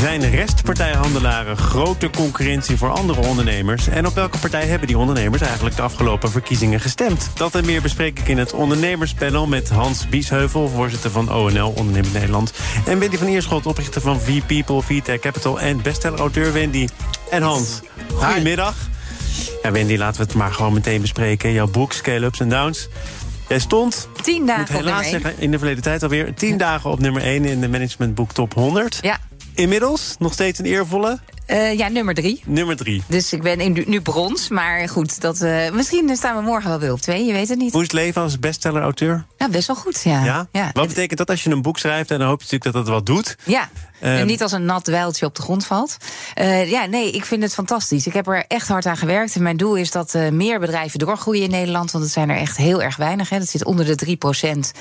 Zijn restpartijhandelaren grote concurrentie voor andere ondernemers? En op welke partij hebben die ondernemers eigenlijk de afgelopen verkiezingen gestemd? Dat en meer bespreek ik in het ondernemerspanel met Hans Biesheuvel, voorzitter van ONL Ondernemend Nederland. En Wendy van Eerschot, oprichter van V-People, VTech Capital en bestseller-auteur Wendy. En Hans, goedemiddag. Ja, Wendy, laten we het maar gewoon meteen bespreken. Jouw boek, Scale Ups and Downs. Jij stond, Tien dagen moet helaas zeggen, in de verleden tijd alweer... tien dagen op nummer 1 in de managementboek Top 100. Ja. Inmiddels nog steeds een eervolle Eh, ja, nummer drie. nummer 3. Dus ik ben in, nu brons, maar goed, dat, eh, misschien staan we morgen wel weer op twee, je weet het niet. Hoe is het leven als bestseller-auteur? Ja, best wel goed, ja. Ja? ja. Wat betekent dat als je een boek schrijft... en dan hoop je natuurlijk dat het wat doet? Ja. En niet als een nat dweiltje op de grond valt. Eh, ja, nee, ik vind het fantastisch. Ik heb er echt hard aan gewerkt. En mijn doel is dat eh, meer bedrijven doorgroeien in Nederland. Want het zijn er echt heel erg weinig. Hè. Dat zit onder de 3%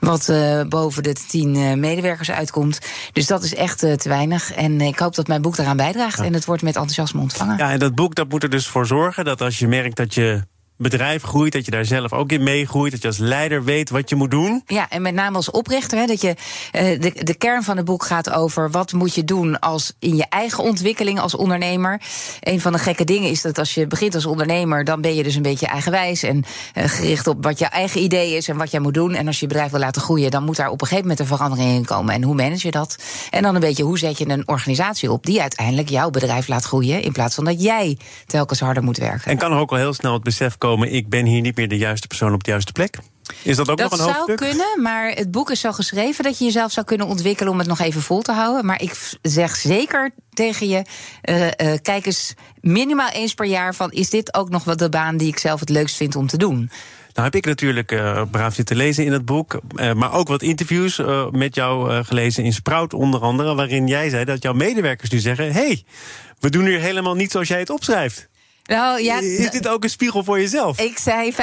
wat eh, boven de 10 eh, medewerkers uitkomt. Dus dat is echt te weinig. En ik hoop dat mijn boek daaraan bijdraagt. En het wordt met enthousiasme ontvangen. Ja, en dat boek dat moet er dus voor zorgen... dat als je merkt dat je bedrijf groeit... dat je daar zelf ook in meegroeit... dat je als leider weet wat je moet doen. Ja, en met name als oprichter. Hè, dat je, eh, de, de kern van het boek gaat over wat moet je doen als in je eigen ontwikkeling als ondernemer. Een van de gekke dingen is dat als je begint als ondernemer, dan ben je dus een beetje eigenwijs en eh, gericht op wat je eigen idee is en wat jij moet doen. En als je je bedrijf wil laten groeien, dan moet daar op een gegeven moment een verandering in komen. En hoe manage je dat? En dan een beetje hoe zet je een organisatie op die uiteindelijk jouw bedrijf laat groeien, in plaats van dat jij telkens harder moet werken. En kan er ook al heel snel het besef komen... ik ben hier niet meer de juiste persoon op de juiste plek? Is dat ook dat nog een zou hoofdstuk? kunnen, maar het boek is zo geschreven dat je jezelf zou kunnen ontwikkelen om het nog even vol te houden. Maar ik zeg zeker tegen je: eh, eh, kijk eens minimaal eens per jaar van is dit ook nog wel de baan die ik zelf het leukst vind om te doen? Nou heb ik natuurlijk eh, braaf zitten lezen in het boek... maar ook wat interviews met jou gelezen in Sprout onder andere... waarin jij zei dat jouw medewerkers nu zeggen... hey, we doen hier helemaal niet zoals jij het opschrijft. Nou ja. Is dit ook een spiegel voor jezelf? Ik zei 95%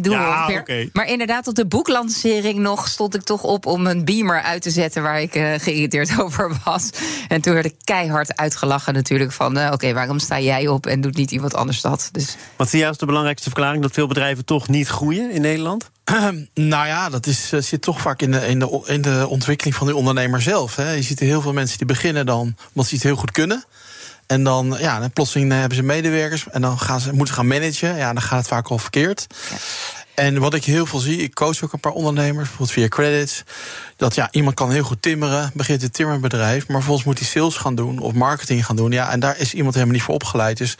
doen Ja, ongeveer. oké. Maar inderdaad, op de boeklancering nog stond ik toch op om een beamer uit te zetten waar ik eh, geïrriteerd over was. En toen werd ik keihard uitgelachen natuurlijk van eh, oké, waarom sta jij op en doet niet iemand anders dat? Dus Wat zie jij als de belangrijkste verklaring... dat veel bedrijven toch niet groeien in Nederland? Nou ja, dat is, eh, zit toch vaak in de, in, de, in de ontwikkeling van de ondernemer zelf. Hè. Je ziet er heel veel mensen die beginnen dan omdat ze het heel goed kunnen. En dan, ja, dan plotseling eh, hebben ze medewerkers en dan gaan ze, moeten gaan managen. Ja, dan gaat het vaak al verkeerd. En wat ik heel veel zie, ik coach ook een paar ondernemers, bijvoorbeeld via credits. Dat ja, iemand kan heel goed timmeren, begint een timmerbedrijf, maar vervolgens moet hij sales gaan doen of marketing gaan doen. Ja, en daar is iemand helemaal niet voor opgeleid. Dus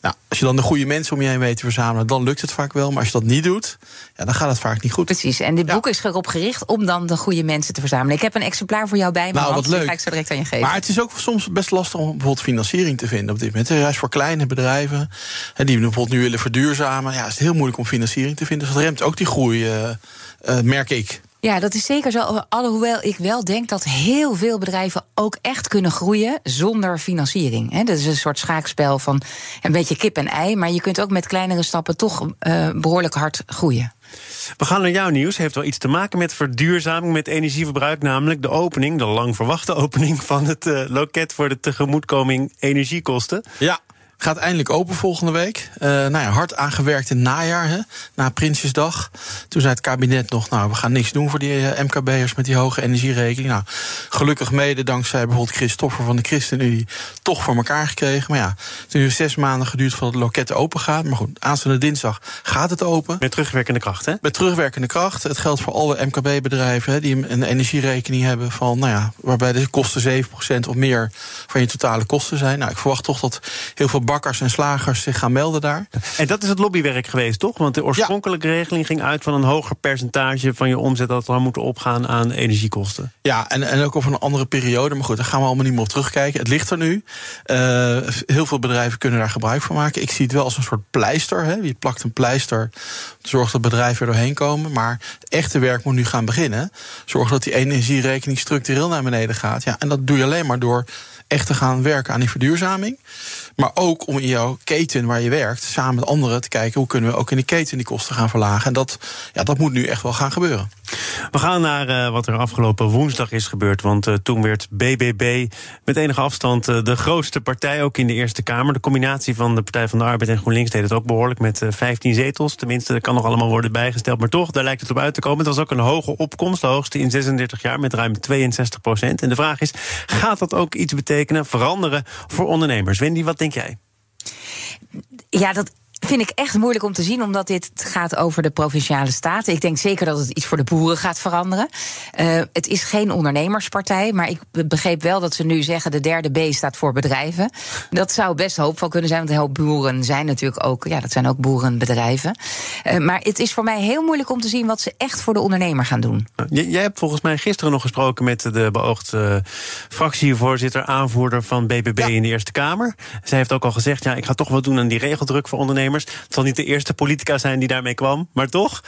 nou, als je dan de goede mensen om je heen weet te verzamelen, dan lukt het vaak wel. Maar als je dat niet doet, ja, dan gaat het vaak niet goed. precies. En dit boek is erop gericht om dan de goede mensen te verzamelen. Ik heb een exemplaar voor jou bij me. Nou, wat die leuk. ga ik zo direct aan je geven. Maar het is ook soms best lastig om bijvoorbeeld financiering te vinden op dit moment. Juist voor kleine bedrijven die bijvoorbeeld nu willen verduurzamen, ja, is het heel moeilijk om financiering te vinden. Dus dat remt ook die groei, eh, eh, merk ik. Ja, dat is zeker zo. Alhoewel ik wel denk dat heel veel bedrijven ook echt kunnen groeien zonder financiering. Hè, Dat is een soort schaakspel van een beetje kip en ei. Maar je kunt ook met kleinere stappen toch eh, behoorlijk hard groeien. We gaan naar jouw nieuws. Heeft wel iets te maken met verduurzaming, met energieverbruik. Namelijk de opening, de lang verwachte opening van het eh, loket voor de tegemoetkoming energiekosten. Ja. Gaat eindelijk open volgende week. Eh nou ja, hard aangewerkt in het najaar, hè, na Prinsjesdag. Toen zei het kabinet nog, nou, we gaan niks doen voor die eh, MKB'ers met die hoge energierekening. Nou, gelukkig mede dankzij bijvoorbeeld Christoffer van de ChristenUnie toch voor elkaar gekregen. Maar ja, het heeft nu zes maanden geduurd voordat het loket open gaat. Maar goed, aanstaande dinsdag gaat het open. Met terugwerkende kracht, hè? Met terugwerkende kracht. Het geldt voor alle MKB-bedrijven die een energierekening hebben van, nou ja, waarbij de kosten 7% of meer van je totale kosten zijn. Nou, ik verwacht toch dat heel veel bakkers en slagers zich gaan melden daar. En dat is het lobbywerk geweest, toch? Want de oorspronkelijke regeling ging uit van een hoger percentage van je omzet dat zou moeten opgaan aan energiekosten. Ja, en, en ook over een andere periode. Maar goed, daar gaan we allemaal niet meer op terugkijken. Het ligt er nu. Eh, heel veel bedrijven kunnen daar gebruik van maken. Ik zie het wel als een soort pleister. Hè. Je plakt een pleister zorgen dat bedrijven er doorheen komen. Maar het echte werk moet nu gaan beginnen. Zorg dat die energierekening structureel naar beneden gaat. Ja, en dat doe je alleen maar door echt te gaan werken aan die verduurzaming. Maar ook om in jouw keten waar je werkt, samen met anderen te kijken hoe kunnen we ook in die keten die kosten gaan verlagen. En dat, ja, dat moet nu echt wel gaan gebeuren. We gaan naar uh, wat er afgelopen woensdag is gebeurd. Want uh, toen werd BBB met enige afstand uh, de grootste partij, ook in de Eerste Kamer. De combinatie van de Partij van de Arbeid en GroenLinks deed het ook behoorlijk met 15 zetels. Tenminste, dat kan nog allemaal worden bijgesteld. Maar toch, daar lijkt het op uit te komen. Het was ook een hoge opkomst, de hoogste in 36 jaar, met ruim 62 procent. En de vraag is, gaat dat ook iets betekenen, veranderen voor ondernemers? Wendy, wat denk jij? Ja, dat vind ik echt moeilijk om te zien, omdat dit gaat over de provinciale staten. Ik denk zeker dat het iets voor de boeren gaat veranderen. Uh, het is geen ondernemerspartij, maar ik begreep wel dat ze nu zeggen de derde B staat voor bedrijven. Dat zou best hoopvol kunnen zijn, want een hoop boeren zijn natuurlijk ook, ja, dat zijn ook boerenbedrijven. Uh, maar het is voor mij heel moeilijk om te zien wat ze echt voor de ondernemer gaan doen. Jij hebt volgens mij gisteren nog gesproken met de beoogde fractievoorzitter, aanvoerder van BBB ja. in de Eerste Kamer. Zij heeft ook al gezegd, ja, ik ga toch wat doen aan die regeldruk voor ondernemers. Het zal niet de eerste politica zijn die daarmee kwam, maar toch?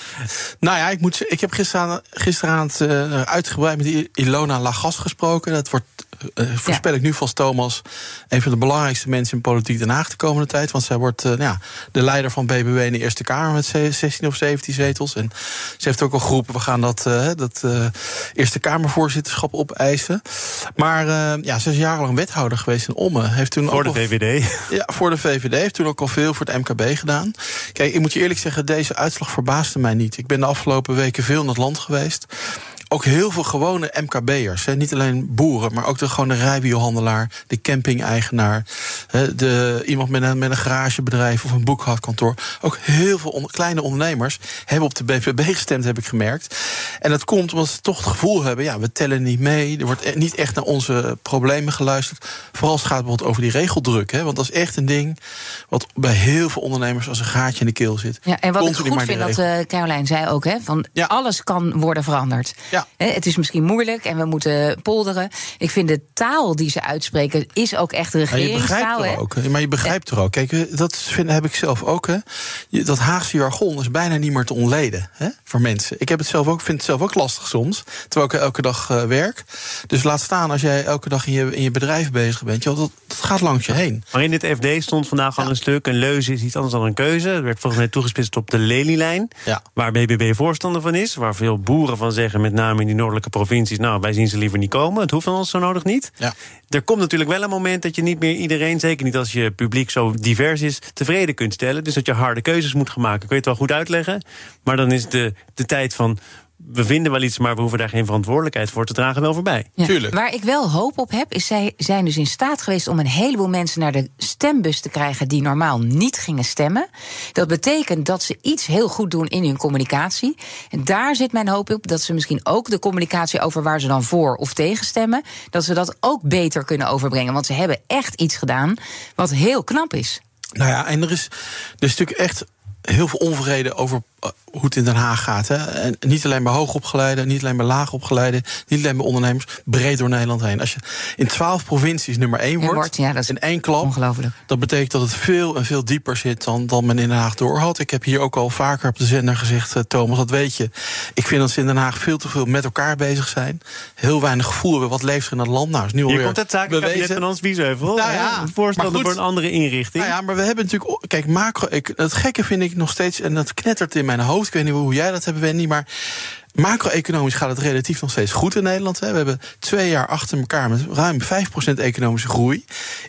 Nou ja, ik, moet, ik heb gisteravond, gisteravond uh, uitgebreid met Ilona Lagas gesproken. Dat wordt, uh, voorspel ik nu vast Thomas, een van de belangrijkste mensen in politiek Den Haag de komende tijd. Want zij wordt uh, ja, de leider van BBW in de Eerste Kamer met 16 of 17 zetels. En ze heeft ook al geroepen, we gaan dat, dat Eerste Kamervoorzitterschap opeisen. Maar ja, ze is jarenlang wethouder geweest in Ommen. Heeft toen voor ook de VVD? Ja, voor de VVD. Heeft toen ook al veel voor het MKB gedaan. Kijk, ik moet je eerlijk zeggen, deze uitslag verbaasde mij niet. Ik ben de afgelopen weken veel in het land geweest ook heel veel gewone MKB'ers. Niet alleen boeren, maar ook de gewone rijwielhandelaar, de camping-eigenaar, de, iemand met een, met een garagebedrijf of een boekhoudkantoor. Ook heel veel on, kleine ondernemers hebben op de BVB gestemd, heb ik gemerkt. En dat komt omdat ze toch het gevoel hebben, ja, we tellen niet mee. Er wordt e-, niet echt naar onze problemen geluisterd. Vooral als het gaat bijvoorbeeld over die regeldruk. Hè, want dat is echt een ding wat bij heel veel ondernemers als een gaatje in de keel zit. Ja, en wat Continu ik goed vind, dat uh, Caroline zei ook, hè, van ja. alles kan worden veranderd. Ja. Ja. Het is misschien moeilijk en we moeten polderen. Ik vind de taal die ze uitspreken is ook echt een regeringstaal. Maar je begrijpt er ook. Maar je begrijpt er ook. Kijk, dat vind, heb ik zelf ook. Hè. Dat Haagse jargon is bijna niet meer te ontleden hè, voor mensen. Ik heb het zelf ook, vind het zelf ook lastig soms. Terwijl ik elke dag uh, werk. Dus laat staan als jij elke dag in je, in je bedrijf bezig bent. Joh, dat, dat gaat langs je heen. Maar in dit FD stond vandaag al een stuk. Een leuze is iets anders dan een keuze. Het werd volgens mij toegespitst op de Lelylijn. Ja. Waar BBB voorstander van is. Waar veel boeren van zeggen, met name in die noordelijke provincies... nou, wij zien ze liever niet komen, het hoeft van ons zo nodig niet. Ja. Er komt natuurlijk wel een moment dat je niet meer iedereen... zeker niet als je publiek zo divers is, tevreden kunt stellen. Dus dat je harde keuzes moet gaan maken. Kun je het wel goed uitleggen? Maar dan is de, de tijd van we vinden wel iets, maar we hoeven daar geen verantwoordelijkheid voor te dragen wel voorbij. Ja. Tuurlijk. Waar ik wel hoop op heb, is zij zijn dus in staat geweest om een heleboel mensen naar de stembus te krijgen die normaal niet gingen stemmen. Dat betekent dat ze iets heel goed doen in hun communicatie. En daar zit mijn hoop op dat ze misschien ook de communicatie over waar ze dan voor of tegen stemmen, dat ze dat ook beter kunnen overbrengen. Want ze hebben echt iets gedaan wat heel knap is. Nou ja, en er is, er is natuurlijk echt heel veel onvrede over hoe het in Den Haag gaat. Hè. En niet alleen bij hoogopgeleiden, niet alleen bij laagopgeleiden, niet alleen bij ondernemers, breed door Nederland heen. Als je in twaalf provincies nummer één wordt, wordt ja, dat is in één klap, ongelooflijk. dat betekent dat het veel en veel dieper zit dan, dan men in Den Haag door had. Ik heb hier ook al vaker op de zender gezegd, uh, Thomas, dat weet je. Ik vind dat ze in Den Haag veel te veel met elkaar bezig zijn. Heel weinig gevoel hebben wat leeft er in het land. Nou, is nu hier komt het zakenkabinet van Hans Biesheuvel. Nou ja, voorstander voor een andere inrichting. Nou ja, maar we hebben natuurlijk... Kijk, macro, ik, het gekke vind ik nog steeds, en dat knettert in mijn hoofd... Ik weet niet hoe jij dat hebt, Wendy, maar... Macro-economisch gaat het relatief nog steeds goed in Nederland. Hè. We hebben twee jaar achter elkaar met ruim 5% economische groei.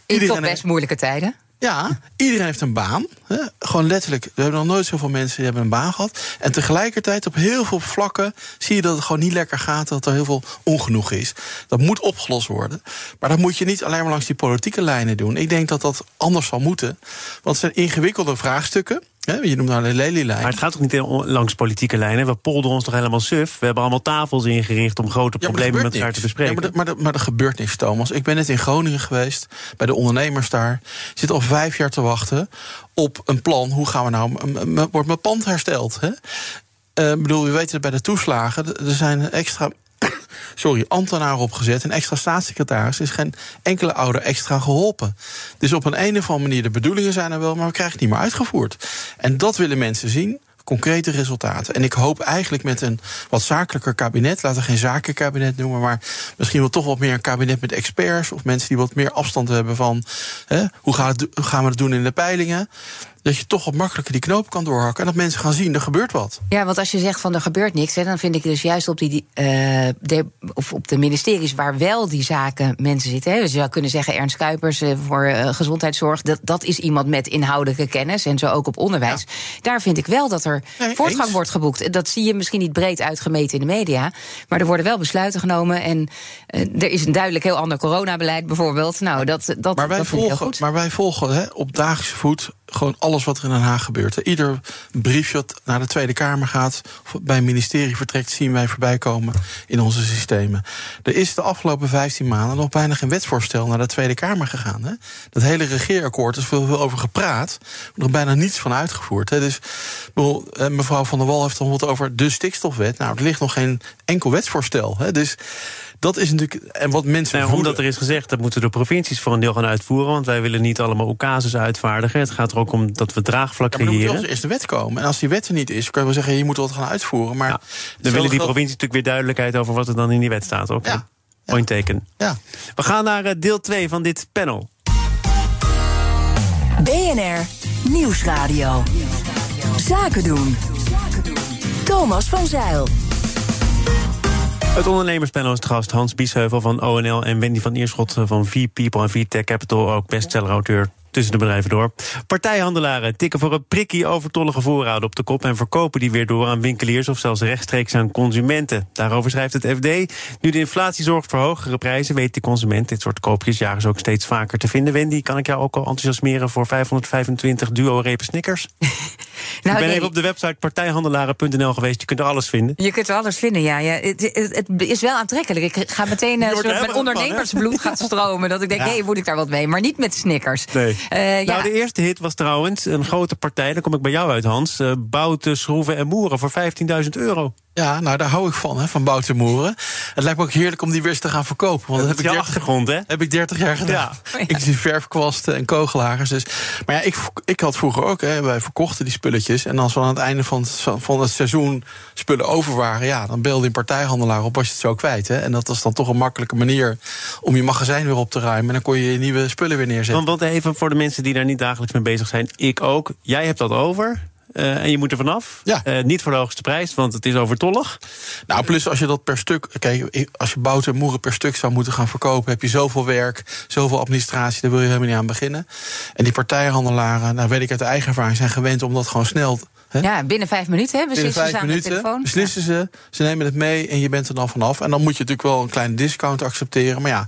In toch best moeilijke tijden. Ja, iedereen heeft een baan. Hè. Gewoon letterlijk. We hebben nog nooit zoveel mensen die hebben een baan gehad. En tegelijkertijd op heel veel vlakken zie je dat het gewoon niet lekker gaat. Dat er heel veel ongenoeg is. Dat moet opgelost worden. Maar dat moet je niet alleen maar langs die politieke lijnen doen. Ik denk dat dat anders zal moeten. Want het zijn ingewikkelde vraagstukken. Je noemt nou de lelielijn. Maar het gaat toch niet langs politieke lijnen? We polderen ons toch helemaal suf? We hebben allemaal tafels ingericht om grote problemen met elkaar te bespreken. Ja, maar, maar, maar, er gebeurt niks, Thomas. Ik ben net in Groningen geweest, bij de ondernemers daar. Zit al vijf jaar te wachten op een plan. Hoe gaan we nou... Wordt mijn pand hersteld? Hè? Uh, bedoel, we weten het bij de toeslagen. Er zijn extra sorry, ambtenaar opgezet. Een extra staatssecretaris is geen enkele ouder extra geholpen. Dus op een, een of andere manier, de bedoelingen zijn er wel, maar we krijgen het niet meer uitgevoerd. En dat willen mensen zien concrete resultaten. En ik hoop eigenlijk met een wat zakelijker kabinet, laten we geen zakenkabinet noemen, maar misschien wel toch wat meer een kabinet met experts of mensen die wat meer afstand hebben van hè, hoe, hoe gaan we het doen in de peilingen. Dat je toch wat makkelijker die knoop kan doorhakken. En dat mensen gaan zien, er gebeurt wat. Ja, want als je zegt van er gebeurt niks, hè, dan vind ik dus juist op, die, uh, de, of op de ministeries waar wel die zaken mensen zitten. Hè, dus je zou kunnen zeggen, Ernst Kuipers uh, voor uh, gezondheidszorg, dat, dat is iemand met inhoudelijke kennis. En zo ook op onderwijs. Ja. Daar vind ik wel dat er nee, voortgang eens. wordt geboekt. Dat zie je misschien niet breed uitgemeten in de media. Maar er worden wel besluiten genomen. En er is een duidelijk heel ander coronabeleid bijvoorbeeld. Nou, dat, dat, maar wij dat volgen, Maar wij volgen hè, op dagelijkse voet gewoon alles wat er in Den Haag gebeurt. Ieder briefje dat naar de Tweede Kamer gaat, of bij een ministerie vertrekt, zien wij voorbij komen in onze systemen. Er is de afgelopen 15 maanden nog bijna geen wetsvoorstel naar de Tweede Kamer gegaan. Hè? Dat hele regeerakkoord is veel, over gepraat, maar er bijna niets van uitgevoerd. Hè? Dus mevrouw Van der Wal heeft het over de stikstofwet. Nou, er ligt nog geen enkel wetsvoorstel. Hè? Dus dat is natuurlijk. En wat mensen. Nou, omdat er is gezegd dat moeten de provincies voor een deel gaan uitvoeren. Want wij willen niet allemaal casus uitvaardigen. Het gaat er ook om dat we draagvlak ja, creëren. Dan moet eerst de wet komen. En als die wet er niet is, kan je wel zeggen: je moet wat gaan uitvoeren. Maar ja, dan willen die provincies natuurlijk weer duidelijkheid over wat er dan in die wet staat. Okay. Ja. Point teken. Ja. We gaan naar deel 2 van dit panel. BNR Nieuwsradio. Zaken doen. Thomas van Zeil. Het ondernemerspanel is gast Hans Biesheuvel van ONL... en Wendy van Ierschot van V-People en V-Tech Capital... ook bestseller-auteur tussen de bedrijven door. Partijhandelaren tikken voor een prikkie overtollige voorraden op de kop... en verkopen die weer door aan winkeliers of zelfs rechtstreeks aan consumenten. Daarover schrijft het FD. Nu de inflatie zorgt voor hogere prijzen... weet de consument dit soort koopjesjagers ook steeds vaker te vinden. Wendy, kan ik jou ook al enthousiasmeren voor 525 duo-repen Snickers? Nou, ik ben nee. even op de website partijhandelaren.nl geweest. Je kunt er alles vinden. Je kunt er alles vinden, ja. ja het, het, het is wel aantrekkelijk. Ik ga meteen uh, mijn ondernemersbloed gaat stromen. Dat ik denk, hé, ja. hey, moet ik daar wat mee? Maar niet met Snickers. Nee. Uh, nou, ja. de eerste hit was trouwens een grote partij. Dan kom ik bij jou uit, Hans. Uh, Bouten, Schroeven en Moeren voor 15.000 euro. Ja, nou daar hou ik van, hè, van Bouten Moeren. Het lijkt me ook heerlijk om die weer eens te gaan verkopen. Want dat, dat heb ik 30, achtergrond, hè? Heb ik 30 jaar gedaan. Ja. Ik zie verfkwasten en kogelhagers. Dus. Maar ja, ik, ik had vroeger ook, hè, wij verkochten die spulletjes. En als we aan het einde van het, van het seizoen spullen over waren... ja, dan beelde een partijhandelaar op, was je het zo kwijt. Hè? En dat was dan toch een makkelijke manier om je magazijn weer op te ruimen. En dan kon je je nieuwe spullen weer neerzetten. Want, want even voor de mensen die daar niet dagelijks mee bezig zijn. Ik ook. Jij hebt dat over. Uh, en je moet er vanaf. Ja. Uh, niet voor de hoogste prijs, want het is overtollig. Nou, plus als je dat per stuk. Kijk, als je bouten en moeren per stuk zou moeten gaan verkopen, heb je zoveel werk, zoveel administratie, daar wil je helemaal niet aan beginnen. En die partijhandelaren, nou weet ik uit eigen ervaring, zijn gewend om dat gewoon snel. Hè? Ja, binnen vijf minuten hè, beslissen binnen vijf ze aan minuten de telefoon. Beslissen ze, ze nemen het mee en je bent er dan vanaf. En dan moet je natuurlijk wel een kleine discount accepteren. Maar ja,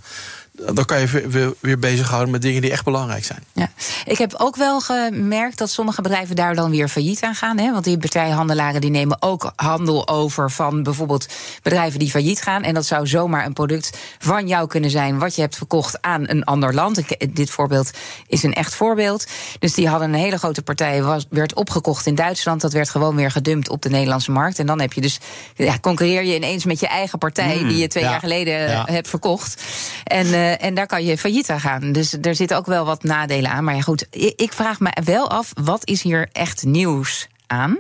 dan kan je weer, weer bezighouden met dingen die echt belangrijk zijn. Ja. Ik heb ook wel gemerkt dat sommige bedrijven daar dan weer failliet aan gaan. Hè? Want die partijhandelaren die nemen ook handel over van bijvoorbeeld bedrijven die failliet gaan. En dat zou zomaar een product van jou kunnen zijn wat je hebt verkocht aan een ander land. Ik, dit voorbeeld is een echt voorbeeld. Dus die hadden een hele grote partij, was, werd opgekocht in Duitsland. Dat werd gewoon weer gedumpt op de Nederlandse markt. En dan heb je dus, ja, concurreer je ineens met je eigen partij Mm, die je twee ja. jaar geleden Ja. hebt verkocht. En, uh, en daar kan je failliet aan gaan. Dus er zitten ook wel wat nadelen aan. Maar ja, goed, ik, ik vraag me wel af, wat is hier echt nieuws? Aan.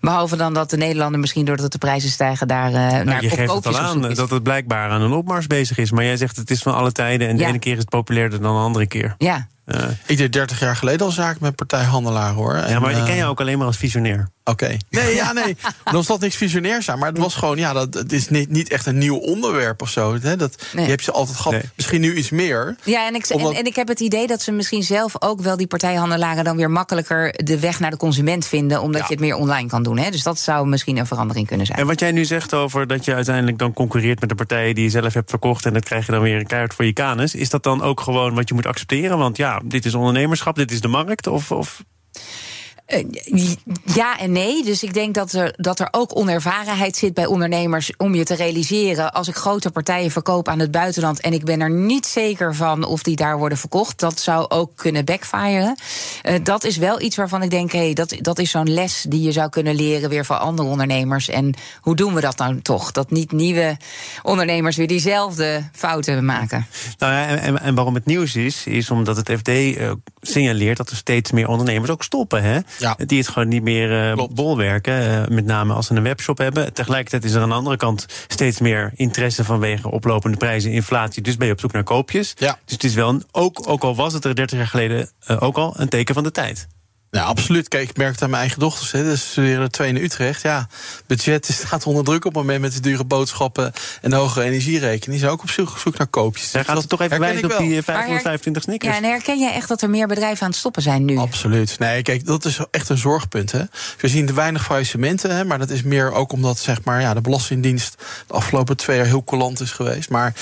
Behalve dan dat de Nederlander misschien doordat de prijzen stijgen daar uh, Nou, naar je geeft het al aan is. dat het blijkbaar aan een opmars bezig is. Maar jij zegt het is van alle tijden. En de ene keer is het populairder dan de andere keer. Ja, Eh, Ik deed 30 jaar geleden al zaken met partijhandelaren hoor. ja, En, maar ik eh, ken jou ook alleen maar als visionair. Oké. Nee, ja, nee. Dan was dat niks visionairs aan. Maar het was gewoon, ja, dat, het is niet, niet echt een nieuw onderwerp of zo. Hè? Dat, Nee. Je hebt ze altijd gehad. Nee. Misschien nu iets meer. ja en, ik, en, Omdat- en ik heb het idee dat ze misschien zelf ook wel die partijhandelaren dan weer makkelijker de weg naar de consument vinden, omdat Ja. je het meer online kan doen. Hè? Dus dat zou misschien een verandering kunnen zijn. En wat jij nu zegt over dat je uiteindelijk dan concurreert met de partijen die je zelf hebt verkocht. en dat krijg je dan weer een keihard voor je kanus. Is dat dan ook gewoon wat je moet accepteren? Want ja, dit is ondernemerschap, dit is de markt. Of, of Ja en nee. Dus ik denk dat er, dat er ook onervarenheid zit bij ondernemers om je te realiseren. Als ik grote partijen verkoop aan het buitenland en ik ben er niet zeker van of die daar worden verkocht, dat zou ook kunnen backfiren. Eh, dat is wel iets waarvan ik denk, hé, hey, dat, dat is zo'n les die je zou kunnen leren weer voor andere ondernemers. En hoe doen we dat nou toch? Dat niet nieuwe ondernemers weer diezelfde fouten maken. Nou ja, en, en, en waarom het nieuws is, is omdat het FD eh, signaleert dat er steeds meer ondernemers ook stoppen. Hè? Ja. Die het gewoon niet meer Klopt. bolwerken. eh, met name als ze een webshop hebben. Tegelijkertijd is er aan de andere kant steeds meer interesse vanwege oplopende prijzen, inflatie. Dus ben je op zoek naar koopjes. Ja. Dus het is wel een, ook, ook al was het er 30 jaar geleden eh, ook al een teken van de tijd. Ja, absoluut. Kijk, ik merk het aan mijn eigen dochters. Hè. Dus studeren twee in Utrecht. Ja, budget staat onder druk op het moment met de dure boodschappen en de hogere energierekening. Die zijn ook op zoek, zoek naar koopjes. Daar gaat het toch even wijzen op die 525 snickers. Ja, en herken jij echt dat er meer bedrijven aan het stoppen zijn nu? Absoluut. Nee, kijk, dat is echt een zorgpunt. Hè. We zien te weinig faillissementen, hè, maar dat is meer ook omdat zeg maar, ja, de Belastingdienst de afgelopen twee jaar heel coulant is geweest. Maar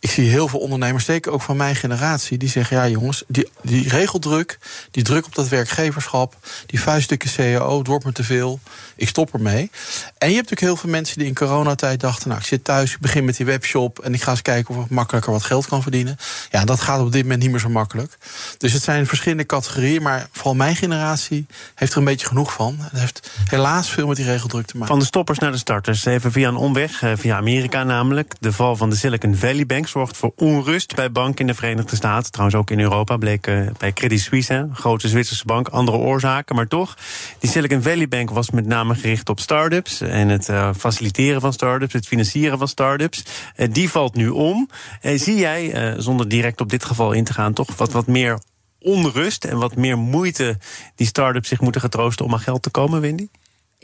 ik zie heel veel ondernemers, zeker ook van mijn generatie, die zeggen: ja, jongens, die, die regeldruk, die druk op dat werkgeverschap die vuiststukken CAO, het wordt me te veel, ik stop ermee. En je hebt natuurlijk heel veel mensen die in coronatijd dachten... nou, ik zit thuis, ik begin met die webshop... en ik ga eens kijken of ik makkelijker wat geld kan verdienen. Ja, dat gaat op dit moment niet meer zo makkelijk. Dus het zijn verschillende categorieën, maar vooral mijn generatie... heeft er een beetje genoeg van. Het heeft helaas veel met die regeldruk te maken. Van de stoppers naar de starters, even via een omweg, eh, via Amerika namelijk. De val van de Silicon Valley Bank zorgt voor onrust bij banken in de Verenigde Staten. Trouwens ook in Europa, bleek uh, bij Credit Suisse, grote Zwitserse bank... andere oorzaken. Maar toch, die Silicon Valley Bank was met name gericht op start-ups en het uh, faciliteren van start-ups, het financieren van start-ups. Uh, die valt nu om. Uh, zie jij, zonder direct op dit geval in te gaan, toch wat, wat meer onrust en wat meer moeite die start-ups zich moeten getroosten om aan geld te komen, Wendy?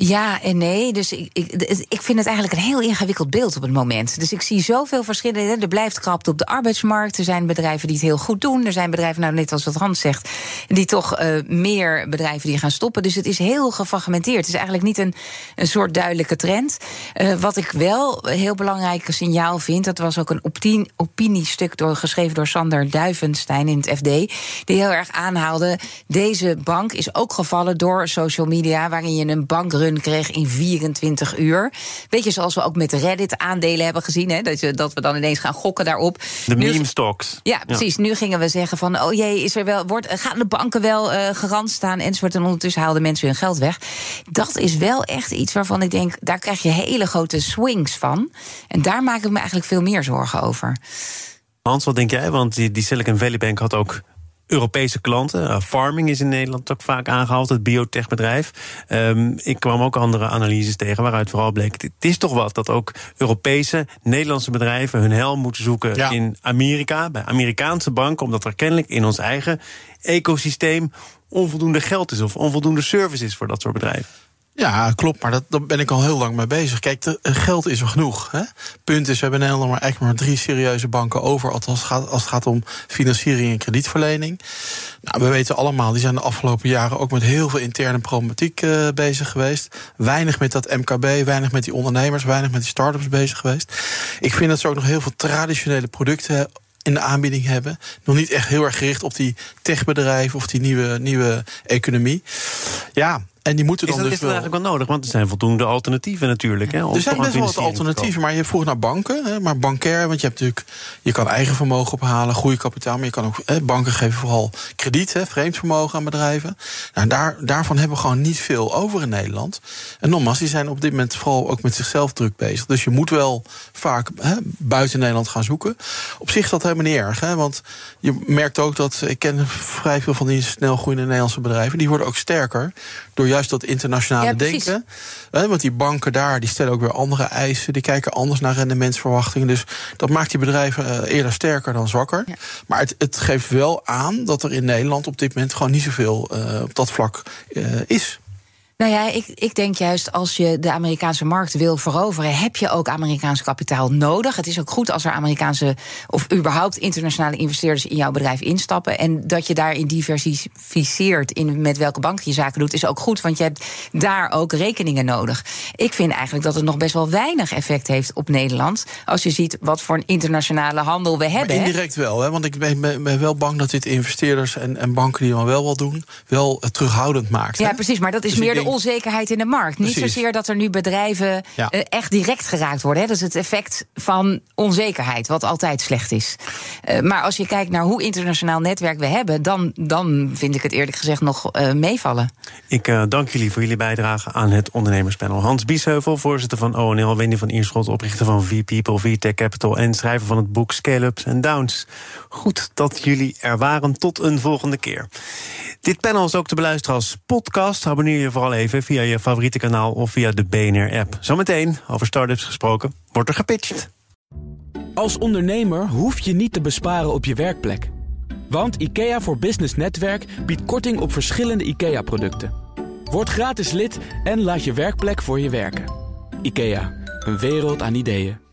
Ja en nee. Dus ik, ik, ik vind het eigenlijk een heel ingewikkeld beeld op het moment. Dus ik zie zoveel verschillen. Er blijft krapte op de arbeidsmarkt. Er zijn bedrijven die het heel goed doen. Er zijn bedrijven, nou net als wat Hans zegt, die toch uh, meer bedrijven die gaan stoppen. Dus het is heel gefragmenteerd. Het is eigenlijk niet een, een soort duidelijke trend. Uh, wat ik wel een heel belangrijk signaal vind, dat was ook een opini opiniestuk door, geschreven door Sander Duivenstein in het FD. Die heel erg aanhaalde. Deze bank is ook gevallen door social media, waarin je een kreeg in 24 uur. Weet je, zoals we ook met Reddit-aandelen hebben gezien, hè, dat, je, dat we dan ineens gaan gokken daarop. De meme stocks. Ja, precies. Nu gingen we zeggen van, oh jee, is er wel, wordt, gaan de banken wel uh, garant staan enzovoort. En ondertussen haalden mensen hun geld weg. Dat is wel echt iets waarvan ik denk, daar krijg je hele grote swings van. En daar maak ik me eigenlijk veel meer zorgen over. Hans, wat denk jij? Want die, die Silicon Valley Bank had ook Europese klanten. Uh, farming is in Nederland ook vaak aangehaald, het biotechbedrijf. Um, ik kwam ook andere analyses tegen waaruit vooral bleek... het is toch wat dat ook Europese, Nederlandse bedrijven... hun hel moeten zoeken ja. in Amerika, bij Amerikaanse banken... omdat er kennelijk in ons eigen ecosysteem onvoldoende geld is... of onvoldoende service is voor dat soort bedrijven. Ja, klopt, maar dat, daar ben ik al heel lang mee bezig. Kijk, de, geld is er genoeg. Hè? Punt is, we hebben in maar eigenlijk maar drie serieuze banken over... het gaat, als het gaat om financiering en kredietverlening. Nou, we weten allemaal, die zijn de afgelopen jaren... ook met heel veel interne problematiek uh, bezig geweest. Weinig met dat MKB, weinig met die ondernemers... weinig met die start-ups bezig geweest. Ik vind dat ze ook nog heel veel traditionele producten in de aanbieding hebben. Nog niet echt heel erg gericht op die techbedrijven of die nieuwe, nieuwe economie. Ja, en die moeten dan is dat, dus is dat eigenlijk wel nodig? Want er zijn voldoende alternatieven natuurlijk. Hè, er zijn best wel wat alternatieven, maar je vroeg naar banken. Hè, maar bankair, want je hebt natuurlijk... je kan eigen vermogen ophalen, goede kapitaal... maar je kan ook... Hè, banken geven vooral krediet, hè, vreemd vermogen aan bedrijven. Nou, daar, daarvan hebben we gewoon niet veel over in Nederland. En nogmaals, die zijn op dit moment vooral ook met zichzelf druk bezig. Dus je moet wel vaak hè, buiten Nederland gaan zoeken. Op zich dat helemaal niet erg, hè, want je merkt ook dat... ik ken vrij veel van die snel groeiende Nederlandse bedrijven... die worden ook sterker door juist dat internationale ja, denken. want die banken daar die stellen ook weer andere eisen. Die kijken anders naar rendementsverwachtingen. Dus dat maakt die bedrijven uh, eerder sterker dan zwakker. Ja. Maar het, het, geeft wel aan dat er in Nederland op dit moment gewoon niet zoveel uh, op dat vlak uh, is. Nou ja, ik, ik denk juist als je de Amerikaanse markt wil veroveren, heb je ook Amerikaans kapitaal nodig. Het is ook goed als er Amerikaanse of überhaupt internationale investeerders in jouw bedrijf instappen. En dat je daarin diversificeert in met welke bank je zaken doet, is ook goed, want je hebt daar ook rekeningen nodig. Ik vind eigenlijk dat het nog best wel weinig effect heeft op Nederland. Als je ziet wat voor een internationale handel we hebben. Maar indirect wel, hè? want ik ben, ben, wel bang dat dit investeerders en, en banken die dan wel wat doen, wel terughoudend maakt. Ja, precies, maar dat is dus meer de onzekerheid in de markt. Precies. Niet zozeer dat er nu bedrijven ja. uh, echt direct geraakt worden. Hè. Dat is het effect van onzekerheid, wat altijd slecht is. Uh, maar als je kijkt naar hoe internationaal netwerk we hebben, dan, dan vind ik het eerlijk gezegd nog uh, meevallen. Ik dank jullie voor jullie bijdrage aan het ondernemerspanel. Hans Biesheuvel, voorzitter van ONL, Wendy van Ierschot, oprichter van V-People, VTech Capital en schrijver van het boek Scale-ups and Downs. Goed dat jullie er waren. Tot een volgende keer. Dit panel is ook te beluisteren als podcast. Abonneer je vooral even via je favoriete kanaal of via de BNR-app. Zometeen, over startups gesproken, wordt er gepitcht. Als ondernemer hoef je niet te besparen op je werkplek. Want IKEA voor Business Netwerk biedt korting op verschillende IKEA-producten. Word gratis lid en laat je werkplek voor je werken. IKEA, een wereld aan ideeën.